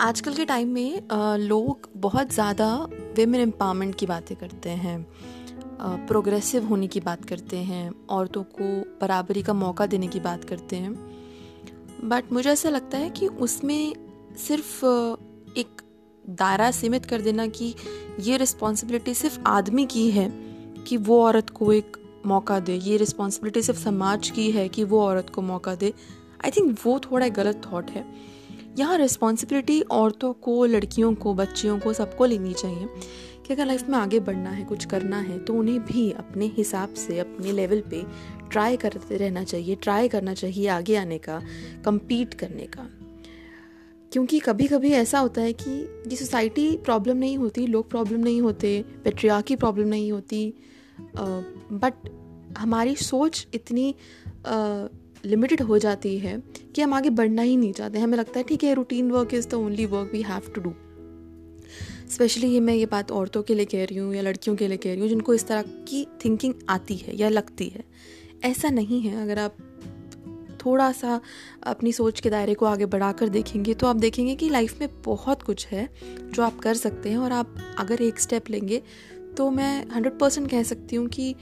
आजकल के टाइम में लोग बहुत ज़्यादा वेमेन एम्पावरमेंट की बातें करते हैं प्रोग्रेसिव होने की बात करते हैं, औरतों को बराबरी का मौका देने की बात करते हैं। बट मुझे ऐसा लगता है कि उसमें सिर्फ़ एक दायरा सीमित कर देना कि ये रिस्पॉन्सिबिलिटी सिर्फ़ आदमी की है कि वो औरत को एक मौका दे, ये रिस्पॉन्सिबिलिटी सिर्फ़ समाज की है कि वो औरत को मौका दे। आई थिंक वो थोड़ा गलत थाट है। यहाँ रिस्पॉन्सिबिलिटी औरतों को, लड़कियों को, बच्चियों को सबको लेनी चाहिए कि अगर लाइफ में आगे बढ़ना है, कुछ करना है तो उन्हें भी अपने हिसाब से, अपने लेवल पे ट्राई करते रहना चाहिए ट्राई करना चाहिए आगे आने का कम्पीट करने का। क्योंकि कभी कभी ऐसा होता है कि ये सोसाइटी प्रॉब्लम नहीं होती, लोग प्रॉब्लम नहीं होते पेट्रिया की प्रॉब्लम नहीं होती बट हमारी सोच इतनी लिमिटेड हो जाती है कि हम आगे बढ़ना ही नहीं चाहते। हमें लगता है, ठीक है routine work is the only work we have to do specially ये मैं ये बात औरतों के लिए कह रही हूँ या लड़कियों के लिए कह रही हूँ, जिनको इस तरह की थिंकिंग आती है या लगती है। ऐसा नहीं है। अगर आप थोड़ा सा अपनी सोच के दायरे को आगे बढ़ाकर देखेंगे तो आप देखेंगे कि लाइफ में बहुत कुछ है जो आप कर सकते हैं। और आप अगर एक स्टेप लेंगे तो मैं हंड्रेड परसेंट कह सकती हूँ कि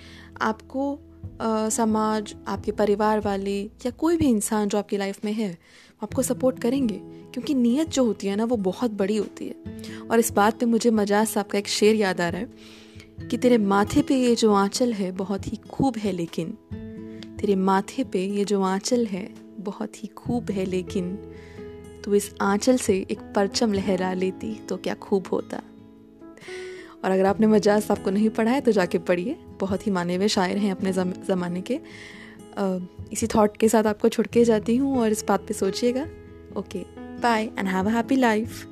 आपको आ, समाज आपके परिवार वाले या कोई भी इंसान जो आपकी लाइफ में है वो आपको सपोर्ट करेंगे। क्योंकि नीयत जो होती है ना वो बहुत बड़ी होती है। और इस बात पे मुझे मजाज साहब का एक शेर याद आ रहा है कि तेरे माथे पे ये जो आंचल है बहुत ही खूब है लेकिन। तेरे माथे पे ये जो आंचल है बहुत ही खूब है लेकिन। तो इस आंचल से एक परचम लहरा लेती तो क्या खूब होता। और अगर आपने मजाज आपको नहीं पढ़ा है तो जाके पढ़िए। बहुत ही माने हुए शायर हैं अपने ज़माने के। इसी थॉट के साथ आपको छुटके जाती हूँ और इस बात पे सोचिएगा। Okay bye and have a happy life